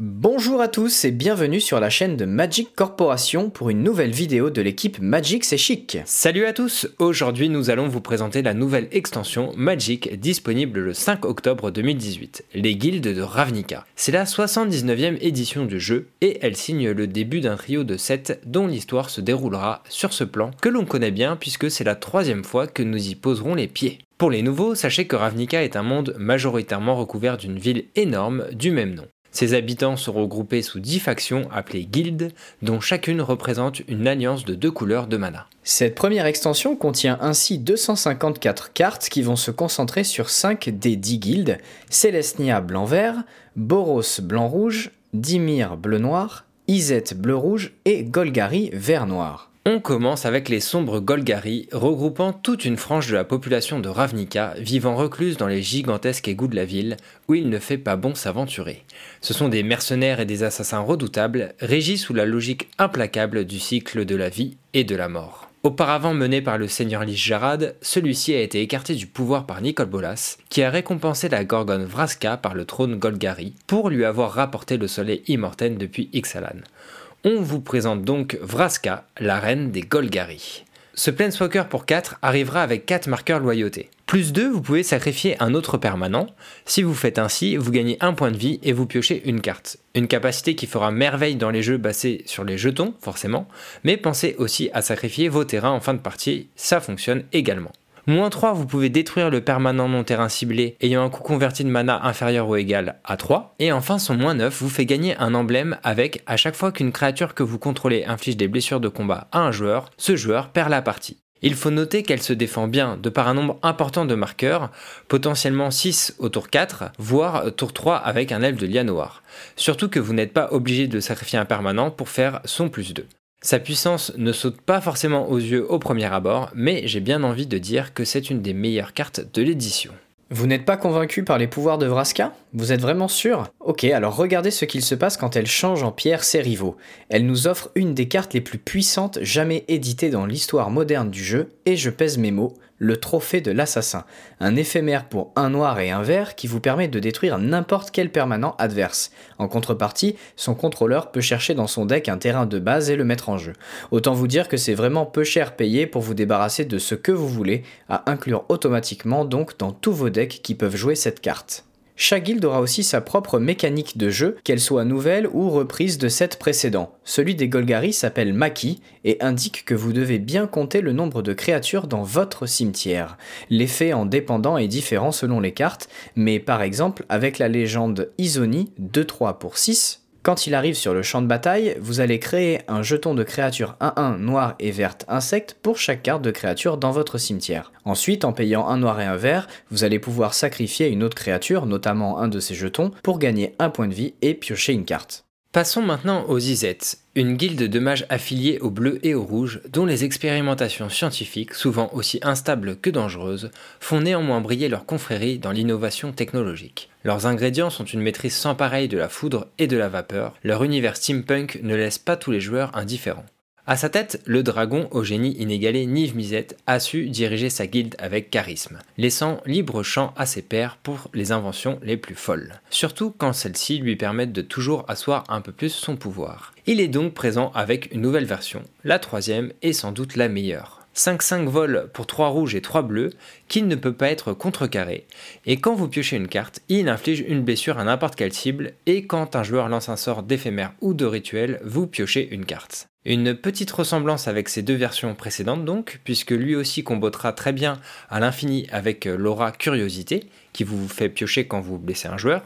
Bonjour à tous et bienvenue sur la chaîne de Magic Corporation pour une nouvelle vidéo de l'équipe Magic C'est Chic. Salut à tous, aujourd'hui nous allons vous présenter la nouvelle extension Magic disponible le 5 octobre 2018, les guildes de Ravnica. C'est la 79e édition du jeu et elle signe le début d'un trio de 7 dont l'histoire se déroulera sur ce plan que l'on connaît bien puisque c'est la troisième fois que nous y poserons les pieds. Pour les nouveaux, sachez que Ravnica est un monde majoritairement recouvert d'une ville énorme du même nom. Ses habitants sont regroupés sous 10 factions appelées guildes, dont chacune représente une alliance de deux couleurs de mana. Cette première extension contient ainsi 254 cartes qui vont se concentrer sur 5 des 10 guildes, Celestia blanc-vert, Boros blanc-rouge, Dimir bleu-noir, Izet bleu-rouge et Golgari vert-noir. On commence avec les sombres Golgari, regroupant toute une frange de la population de Ravnica, vivant recluse dans les gigantesques égouts de la ville, où il ne fait pas bon s'aventurer. Ce sont des mercenaires et des assassins redoutables, régis sous la logique implacable du cycle de la vie et de la mort. Auparavant mené par le seigneur Lich Jarad, celui-ci a été écarté du pouvoir par Nicol Bolas, qui a récompensé la Gorgone Vraska par le trône Golgari, pour lui avoir rapporté le soleil immortel depuis Ixalan. On vous présente donc Vraska, la reine des Golgari. Ce Planeswalker pour 4 arrivera avec 4 marqueurs loyauté. Plus 2, vous pouvez sacrifier un autre permanent. Si vous faites ainsi, vous gagnez un point de vie et vous piochez une carte. Une capacité qui fera merveille dans les jeux basés sur les jetons, forcément, mais pensez aussi à sacrifier vos terrains en fin de partie, ça fonctionne également. Moins 3, vous pouvez détruire le permanent non terrain ciblé ayant un coût converti de mana inférieur ou égal à 3. Et enfin, son moins 9 vous fait gagner un emblème avec à chaque fois qu'une créature que vous contrôlez inflige des blessures de combat à un joueur, ce joueur perd la partie. Il faut noter qu'elle se défend bien de par un nombre important de marqueurs, potentiellement 6 au tour 4, voire tour 3 avec un elfe de lia noir. Surtout que vous n'êtes pas obligé de sacrifier un permanent pour faire son plus 2. Sa puissance ne saute pas forcément aux yeux au premier abord, mais j'ai bien envie de dire que c'est une des meilleures cartes de l'édition. Vous n'êtes pas convaincu par les pouvoirs de Vraska? Vous êtes vraiment sûr? Ok, alors regardez ce qu'il se passe quand elle change en pierre ses rivaux. Elle nous offre une des cartes les plus puissantes jamais éditées dans l'histoire moderne du jeu, et je pèse mes mots, le trophée de l'assassin, un éphémère pour un noir et un vert qui vous permet de détruire n'importe quel permanent adverse. En contrepartie, son contrôleur peut chercher dans son deck un terrain de base et le mettre en jeu. Autant vous dire que c'est vraiment peu cher payé pour vous débarrasser de ce que vous voulez, à inclure automatiquement donc dans tous vos decks qui peuvent jouer cette carte. Chaque guilde aura aussi sa propre mécanique de jeu, qu'elle soit nouvelle ou reprise de set précédent. Celui des Golgari s'appelle Maki et indique que vous devez bien compter le nombre de créatures dans votre cimetière. L'effet en dépendant est différent selon les cartes, mais par exemple avec la légende Izoni 2-3 pour 6, quand il arrive sur le champ de bataille, vous allez créer un jeton de créature 1-1 noir et verte insecte pour chaque carte de créature dans votre cimetière. Ensuite, en payant un noir et un vert, vous allez pouvoir sacrifier une autre créature, notamment un de ces jetons, pour gagner un point de vie et piocher une carte. Passons maintenant aux Izettes, une guilde de mages affiliés au bleu et au rouge, dont les expérimentations scientifiques, souvent aussi instables que dangereuses, font néanmoins briller leur confrérie dans l'innovation technologique. Leurs ingrédients sont une maîtrise sans pareille de la foudre et de la vapeur, leur univers steampunk ne laisse pas tous les joueurs indifférents. À sa tête, le dragon au génie inégalé Nive Misette a su diriger sa guilde avec charisme, laissant libre champ à ses pairs pour les inventions les plus folles, surtout quand celles-ci lui permettent de toujours asseoir un peu plus son pouvoir. Il est donc présent avec une nouvelle version, la troisième et sans doute la meilleure. 5-5 vols pour 3 rouges et 3 bleus, qui ne peut pas être contrecarré. Et quand vous piochez une carte, il inflige une blessure à n'importe quelle cible, et quand un joueur lance un sort d'éphémère ou de rituel, vous piochez une carte. Une petite ressemblance avec ces deux versions précédentes donc, puisque lui aussi combottera très bien à l'infini avec l'aura Curiosité, qui vous fait piocher quand vous blessez un joueur,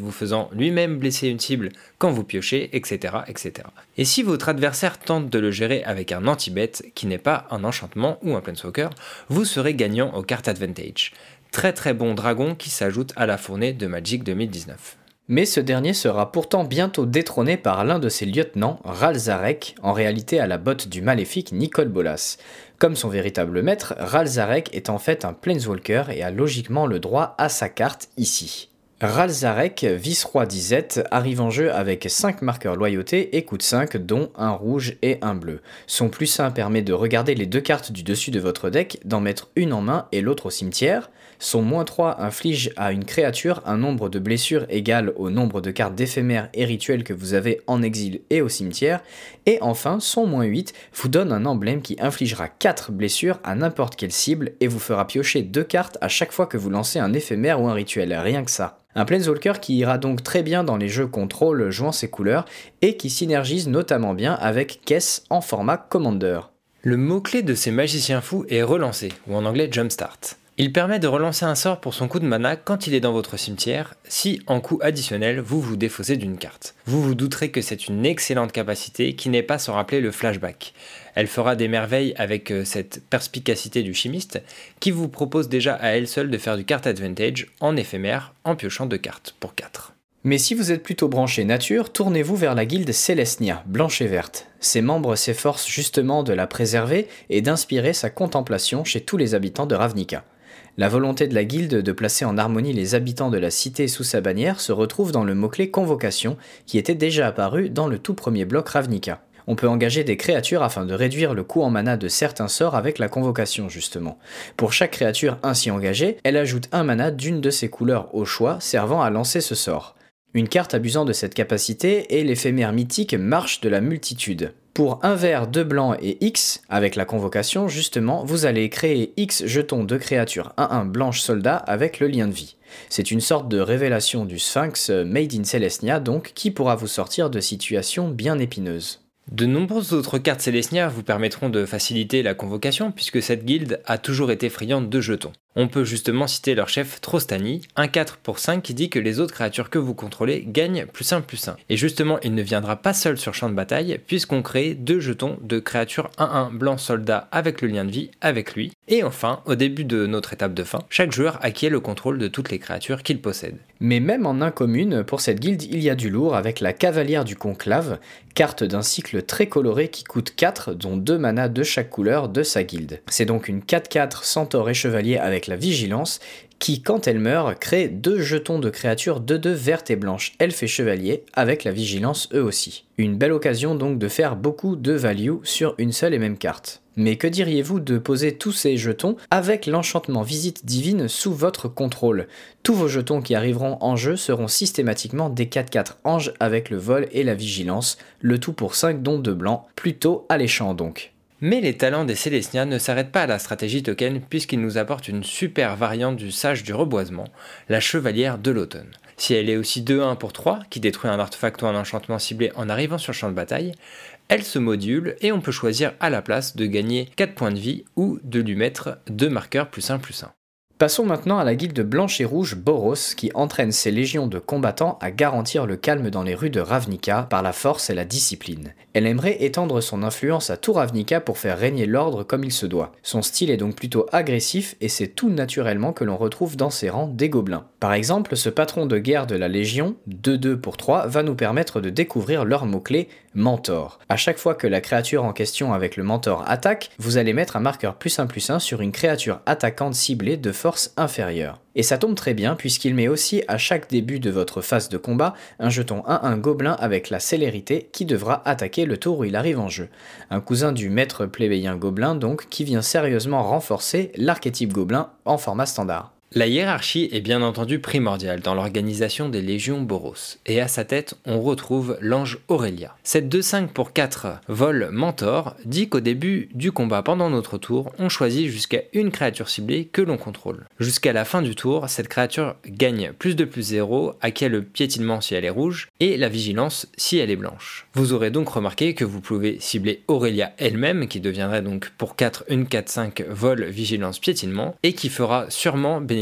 vous faisant lui-même blesser une cible quand vous piochez, etc., etc. Et si votre adversaire tente de le gérer avec un anti-bet, qui n'est pas un enchantement ou un planeswalker, vous serez gagnant au card advantage. Très très bon dragon qui s'ajoute à la fournée de Magic 2019 mais ce dernier sera pourtant bientôt détrôné par l'un de ses lieutenants, Ralzarek, en réalité à la botte du maléfique Nicole Bolas. Comme son véritable maître, Ralzarek est en fait un Planeswalker et a logiquement le droit à sa carte ici. Ralzarek, vice-roi d'Izet, arrive en jeu avec 5 marqueurs loyauté et coûte 5, dont un rouge et un bleu. Son plus 1 permet de regarder les deux cartes du dessus de votre deck, d'en mettre une en main et l'autre au cimetière. Son moins 3 inflige à une créature un nombre de blessures égal au nombre de cartes d'éphémères et rituels que vous avez en exil et au cimetière. Et enfin, son moins 8 vous donne un emblème qui infligera 4 blessures à n'importe quelle cible et vous fera piocher 2 cartes à chaque fois que vous lancez un éphémère ou un rituel, rien que ça. Un Planeswalker qui ira donc très bien dans les jeux contrôle jouant ses couleurs et qui synergise notamment bien avec Kess en format Commander. Le mot-clé de ces magiciens fous est relancer, ou en anglais jumpstart. Il permet de relancer un sort pour son coup de mana quand il est dans votre cimetière, si en coup additionnel vous vous défaussez d'une carte. Vous vous douterez que c'est une excellente capacité qui n'est pas sans rappeler le flashback. Elle fera des merveilles avec euh, cette perspicacité du chimiste qui vous propose déjà à elle seule de faire du card advantage en éphémère en piochant deux cartes pour 4. Mais si vous êtes plutôt branché nature, tournez-vous vers la guilde Celestia, blanche et verte. Ses membres s'efforcent justement de la préserver et d'inspirer sa contemplation chez tous les habitants de Ravnica. La volonté de la guilde de placer en harmonie les habitants de la cité sous sa bannière se retrouve dans le mot-clé convocation qui était déjà apparu dans le tout premier bloc Ravnica. On peut engager des créatures afin de réduire le coût en mana de certains sorts avec la convocation justement. Pour chaque créature ainsi engagée, elle ajoute un mana d'une de ses couleurs au choix servant à lancer ce sort. Une carte abusant de cette capacité est l'éphémère mythique Marche de la Multitude. Pour un vert, deux blancs et X, avec la convocation, justement, vous allez créer X jetons de créatures 1-1 blanche soldat avec le lien de vie. C'est une sorte de révélation du Sphinx Made in Celestia, donc, qui pourra vous sortir de situations bien épineuses. De nombreuses autres cartes Celestia vous permettront de faciliter la convocation puisque cette guilde a toujours été friande de jetons. On peut justement citer leur chef Trostani, un 4 pour 5 qui dit que les autres créatures que vous contrôlez gagnent plus 1 plus 1. Et justement, il ne viendra pas seul sur champ de bataille puisqu'on crée deux jetons de créatures 1-1 blanc soldat avec le lien de vie avec lui. Et enfin, au début de notre étape de fin, chaque joueur acquiert le contrôle de toutes les créatures qu'il possède. Mais même en incommune, pour cette guilde, il y a du lourd avec la Cavalière du Conclave, carte d'un cycle très coloré qui coûte 4, dont 2 manas de chaque couleur de sa guilde. C'est donc une 4-4 centaure et chevalier avec la vigilance qui, quand elle meurt, crée deux jetons de créatures de deux vertes et blanches, elfes et chevaliers, avec la vigilance eux aussi. Une belle occasion donc de faire beaucoup de value sur une seule et même carte. Mais que diriez-vous de poser tous ces jetons avec l'enchantement visite divine sous votre contrôle? Tous vos jetons qui arriveront en jeu seront systématiquement des 4-4 anges avec le vol et la vigilance, le tout pour 5 dons de blanc, plutôt alléchant donc. Mais les talents des Célestiens ne s'arrêtent pas à la stratégie token puisqu'ils nous apportent une super variante du sage du reboisement, la chevalière de l'automne. Si elle est aussi 2-1 pour 3, qui détruit un artefact ou un enchantement ciblé en arrivant sur le champ de bataille, elle se module et on peut choisir à la place de gagner 4 points de vie ou de lui mettre 2 marqueurs plus 1 plus 1. Passons maintenant à la guilde blanche et rouge Boros qui entraîne ses légions de combattants à garantir le calme dans les rues de Ravnica par la force et la discipline. Elle aimerait étendre son influence à tout Ravnica pour faire régner l'ordre comme il se doit. Son style est donc plutôt agressif et c'est tout naturellement que l'on retrouve dans ses rangs des gobelins. Par exemple, ce patron de guerre de la Légion, 2-2 pour 3, va nous permettre de découvrir leur mot-clé Mentor. À chaque fois que la créature en question avec le Mentor attaque, vous allez mettre un marqueur plus 1 plus 1 sur une créature attaquante ciblée de force inférieure. Et ça tombe très bien puisqu'il met aussi à chaque début de votre phase de combat un jeton 1-1 gobelin avec la célérité qui devra attaquer le tour où il arrive en jeu. Un cousin du maître plébéien gobelin donc qui vient sérieusement renforcer l'archétype gobelin en format standard. La hiérarchie est bien entendu primordiale dans l'organisation des légions Boros, et à sa tête, on retrouve l'ange Aurélia. Cette 2-5 pour 4 vol mentor dit qu'au début du combat pendant notre tour, on choisit jusqu'à une créature ciblée que l'on contrôle. Jusqu'à la fin du tour, cette créature gagne plus de plus 0, acquiert le piétinement si elle est rouge, et la vigilance si elle est blanche. Vous aurez donc remarqué que vous pouvez cibler Aurélia elle-même, qui deviendrait donc pour 4 une 4-5 vol vigilance piétinement, et qui fera sûrement bénéficier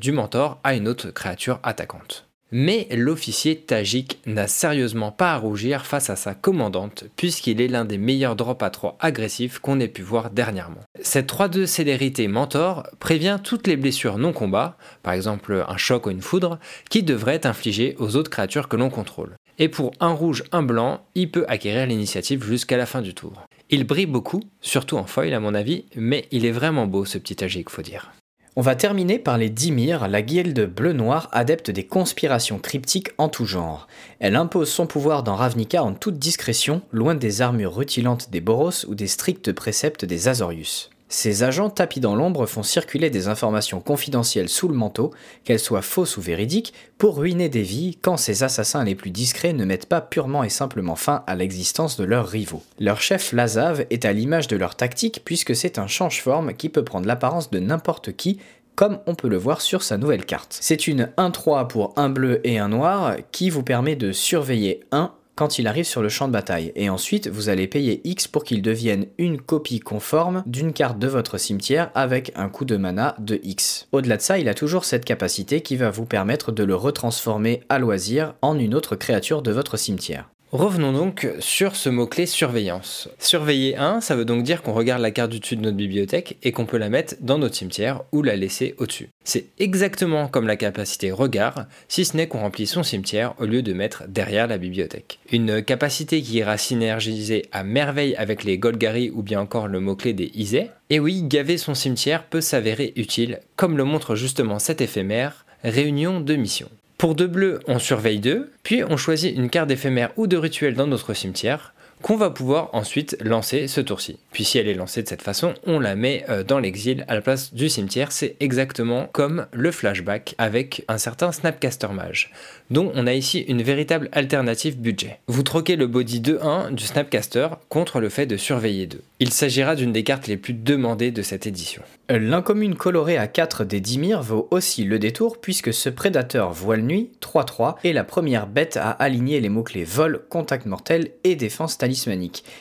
du mentor à une autre créature attaquante. Mais l'officier Tajik n'a sérieusement pas à rougir face à sa commandante, puisqu'il est l'un des meilleurs drop à 3 agressifs qu'on ait pu voir dernièrement. Cette 3-2 célérité mentor prévient toutes les blessures non combat, par exemple un choc ou une foudre, qui devraient être infligées aux autres créatures que l'on contrôle. Et pour un rouge, un blanc, il peut acquérir l'initiative jusqu'à la fin du tour. Il brille beaucoup, surtout en foil à mon avis, mais il est vraiment beau ce petit Tajik, faut dire. On va terminer par les Dimir, la guilde bleu-noir adepte des conspirations cryptiques en tout genre. Elle impose son pouvoir dans Ravnica en toute discrétion, loin des armures rutilantes des Boros ou des stricts préceptes des Azorius. Ces agents tapis dans l'ombre font circuler des informations confidentielles sous le manteau, qu'elles soient fausses ou véridiques, pour ruiner des vies quand ces assassins les plus discrets ne mettent pas purement et simplement fin à l'existence de leurs rivaux. Leur chef Lazav est à l'image de leur tactique puisque c'est un change-forme qui peut prendre l'apparence de n'importe qui comme on peut le voir sur sa nouvelle carte. C'est une 1-3 pour un bleu et un noir qui vous permet de surveiller un quand il arrive sur le champ de bataille, et ensuite vous allez payer X pour qu'il devienne une copie conforme d'une carte de votre cimetière avec un coût de mana de X. Au-delà de ça, il a toujours cette capacité qui va vous permettre de le retransformer à loisir en une autre créature de votre cimetière. Revenons donc sur ce mot-clé surveillance. Surveiller 1, ça veut donc dire qu'on regarde la carte du dessus de notre bibliothèque et qu'on peut la mettre dans notre cimetière ou la laisser au-dessus. C'est exactement comme la capacité regard, si ce n'est qu'on remplit son cimetière au lieu de mettre derrière la bibliothèque. Une capacité qui ira synergiser à merveille avec les Golgari ou bien encore le mot-clé des Isais. Et oui, gaver son cimetière peut s'avérer utile, comme le montre justement cet éphémère, réunion de mission. Pour deux bleus, on surveille deux, puis on choisit une carte éphémère ou de rituel dans notre cimetière, qu'on va pouvoir ensuite lancer ce tour-ci. Puis si elle est lancée de cette façon, on la met euh, dans l'exil à la place du cimetière. C'est exactement comme le flashback avec un certain Snapcaster Mage, dont on a ici une véritable alternative budget. Vous troquez le body 2-1 du Snapcaster contre le fait de surveiller 2. Il s'agira d'une des cartes les plus demandées de cette édition. L'incommune colorée à 4 des Dimir vaut aussi le détour puisque ce prédateur voile nuit 3-3 est la première bête à aligner les mots-clés vol, contact mortel et défense talismanique.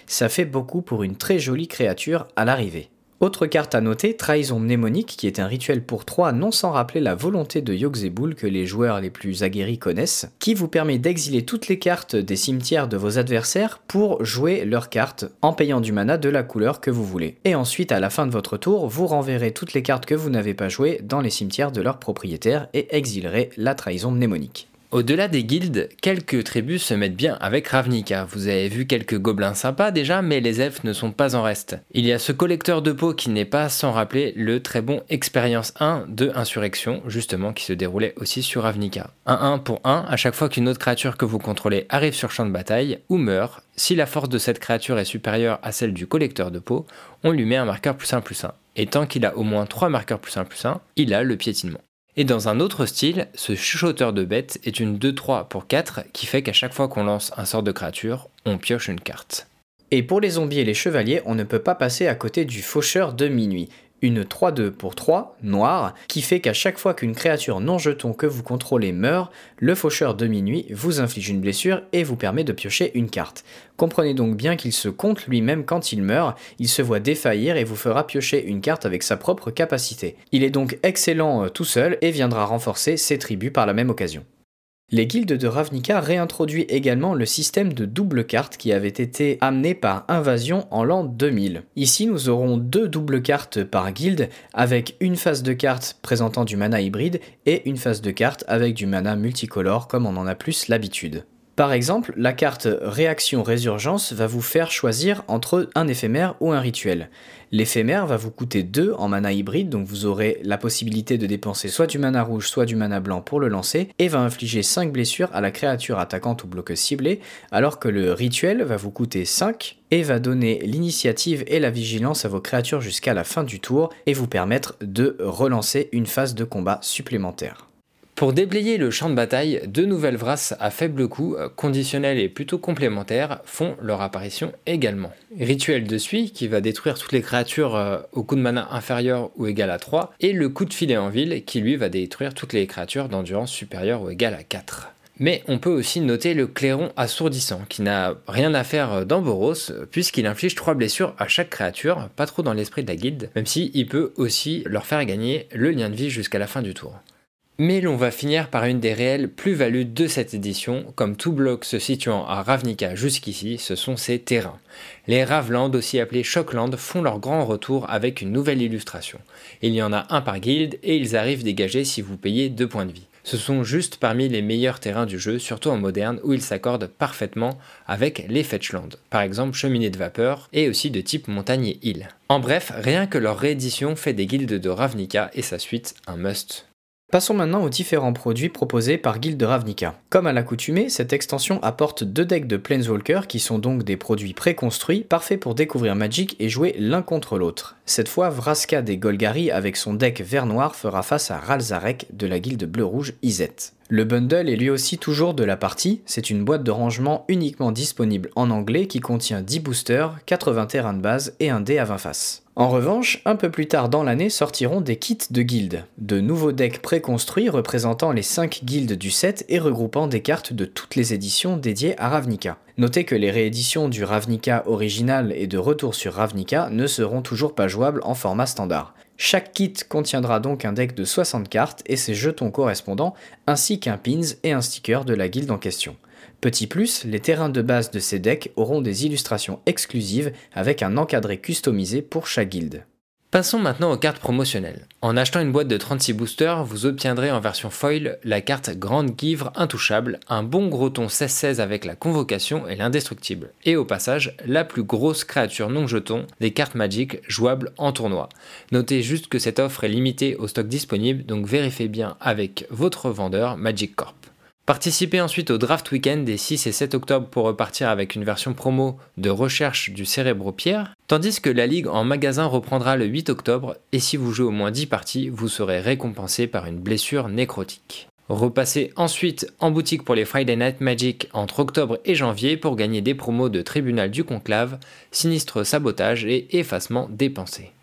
Ça fait beaucoup pour une très jolie créature à l'arrivée. Autre carte à noter, Trahison mnémonique, qui est un rituel pour 3 non sans rappeler la volonté de Yogg-Zebul que les joueurs les plus aguerris connaissent, qui vous permet d'exiler toutes les cartes des cimetières de vos adversaires pour jouer leurs cartes en payant du mana de la couleur que vous voulez. Et ensuite, à la fin de votre tour, vous renverrez toutes les cartes que vous n'avez pas jouées dans les cimetières de leurs propriétaires et exilerez la trahison mnémonique. Au-delà des guildes, quelques tribus se mettent bien avec Ravnica. Vous avez vu quelques gobelins sympas déjà, mais les elfes ne sont pas en reste. Il y a ce collecteur de peau qui n'est pas sans rappeler le très bon Expérience 1 de Insurrection, justement, qui se déroulait aussi sur Ravnica. Un 1 pour 1 à chaque fois qu'une autre créature que vous contrôlez arrive sur champ de bataille ou meurt. Si la force de cette créature est supérieure à celle du collecteur de peau, on lui met un marqueur plus 1 plus 1. Et tant qu'il a au moins 3 marqueurs plus 1 plus 1, il a le piétinement. Et dans un autre style, ce chuchoteur de bêtes est une 2-3 pour 4 qui fait qu'à chaque fois qu'on lance un sort de créature, on pioche une carte. Et pour les zombies et les chevaliers, on ne peut pas passer à côté du faucheur de minuit une 3-2 pour 3, noir, qui fait qu'à chaque fois qu'une créature non jeton que vous contrôlez meurt, le faucheur de minuit vous inflige une blessure et vous permet de piocher une carte. Comprenez donc bien qu'il se compte lui-même quand il meurt, il se voit défaillir et vous fera piocher une carte avec sa propre capacité. Il est donc excellent euh, tout seul et viendra renforcer ses tribus par la même occasion. Les guildes de Ravnica réintroduit également le système de double carte qui avait été amené par Invasion en l'an 2000. Ici, nous aurons deux doubles cartes par guilde avec une phase de carte présentant du mana hybride et une phase de carte avec du mana multicolore comme on en a plus l'habitude. Par exemple, la carte Réaction Résurgence va vous faire choisir entre un éphémère ou un rituel. L'éphémère va vous coûter 2 en mana hybride, donc vous aurez la possibilité de dépenser soit du mana rouge, soit du mana blanc pour le lancer, et va infliger 5 blessures à la créature attaquante ou bloqueuse ciblée, alors que le rituel va vous coûter 5 et va donner l'initiative et la vigilance à vos créatures jusqu'à la fin du tour et vous permettre de relancer une phase de combat supplémentaire. Pour déblayer le champ de bataille, deux nouvelles vrasses à faible coût, euh, conditionnelles et plutôt complémentaires, font leur apparition également. Rituel de suie, qui va détruire toutes les créatures euh, au coût de mana inférieur ou égal à 3, et le coup de filet en ville, qui lui va détruire toutes les créatures d'endurance supérieure ou égale à 4. Mais on peut aussi noter le clairon assourdissant, qui n'a rien à faire dans Boros, puisqu'il inflige 3 blessures à chaque créature, pas trop dans l'esprit de la guilde, même s'il il peut aussi leur faire gagner le lien de vie jusqu'à la fin du tour. Mais l'on va finir par une des réelles plus-values de cette édition, comme tout bloc se situant à Ravnica jusqu'ici, ce sont ses terrains. Les Ravland, aussi appelés Shockland, font leur grand retour avec une nouvelle illustration. Il y en a un par guilde et ils arrivent dégagés si vous payez 2 points de vie. Ce sont juste parmi les meilleurs terrains du jeu, surtout en moderne, où ils s'accordent parfaitement avec les Fetchland, par exemple cheminée de vapeur et aussi de type montagne et île. En bref, rien que leur réédition fait des guildes de Ravnica et sa suite un must. Passons maintenant aux différents produits proposés par Guild de Ravnica. Comme à l'accoutumée, cette extension apporte deux decks de Planeswalker qui sont donc des produits préconstruits, parfaits pour découvrir Magic et jouer l'un contre l'autre. Cette fois, Vraska des Golgari avec son deck vert noir fera face à Ralzarek de la Guilde bleu-rouge Izet. Le bundle est lui aussi toujours de la partie, c'est une boîte de rangement uniquement disponible en anglais qui contient 10 boosters, 80 terrains de base et un dé à 20 faces. En revanche, un peu plus tard dans l'année sortiront des kits de guildes, de nouveaux decks préconstruits représentant les 5 guildes du set et regroupant des cartes de toutes les éditions dédiées à Ravnica. Notez que les rééditions du Ravnica original et de retour sur Ravnica ne seront toujours pas jouables en format standard. Chaque kit contiendra donc un deck de 60 cartes et ses jetons correspondants, ainsi qu'un pins et un sticker de la guilde en question. Petit plus, les terrains de base de ces decks auront des illustrations exclusives avec un encadré customisé pour chaque guilde. Passons maintenant aux cartes promotionnelles. En achetant une boîte de 36 boosters, vous obtiendrez en version foil la carte Grande Guivre Intouchable, un bon gros ton 16-16 avec la convocation et l'indestructible. Et au passage, la plus grosse créature non jeton des cartes Magic jouables en tournoi. Notez juste que cette offre est limitée au stock disponible, donc vérifiez bien avec votre vendeur Magic Corp. Participez ensuite au draft week-end des 6 et 7 octobre pour repartir avec une version promo de recherche du cérébro-pierre, tandis que la ligue en magasin reprendra le 8 octobre et si vous jouez au moins 10 parties, vous serez récompensé par une blessure nécrotique. Repassez ensuite en boutique pour les Friday Night Magic entre octobre et janvier pour gagner des promos de Tribunal du Conclave, Sinistre Sabotage et Effacement dépensé.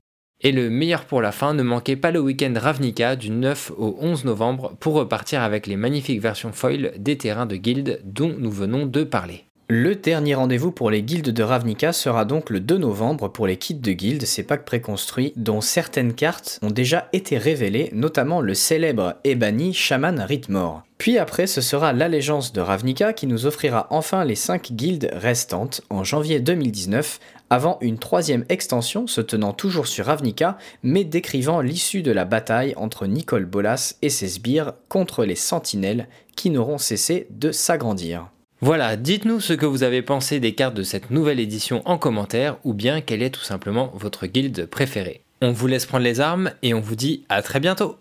Et le meilleur pour la fin, ne manquez pas le week-end Ravnica du 9 au 11 novembre pour repartir avec les magnifiques versions foil des terrains de guildes dont nous venons de parler. Le dernier rendez-vous pour les guildes de Ravnica sera donc le 2 novembre pour les kits de guildes, ces packs préconstruits dont certaines cartes ont déjà été révélées, notamment le célèbre Ebony Shaman Ritmore. Puis après, ce sera l'allégeance de Ravnica qui nous offrira enfin les 5 guildes restantes en janvier 2019 avant une troisième extension se tenant toujours sur Ravnica, mais décrivant l'issue de la bataille entre Nicole Bolas et ses sbires contre les sentinelles qui n'auront cessé de s'agrandir. Voilà, dites-nous ce que vous avez pensé des cartes de cette nouvelle édition en commentaire, ou bien quelle est tout simplement votre guilde préférée. On vous laisse prendre les armes et on vous dit à très bientôt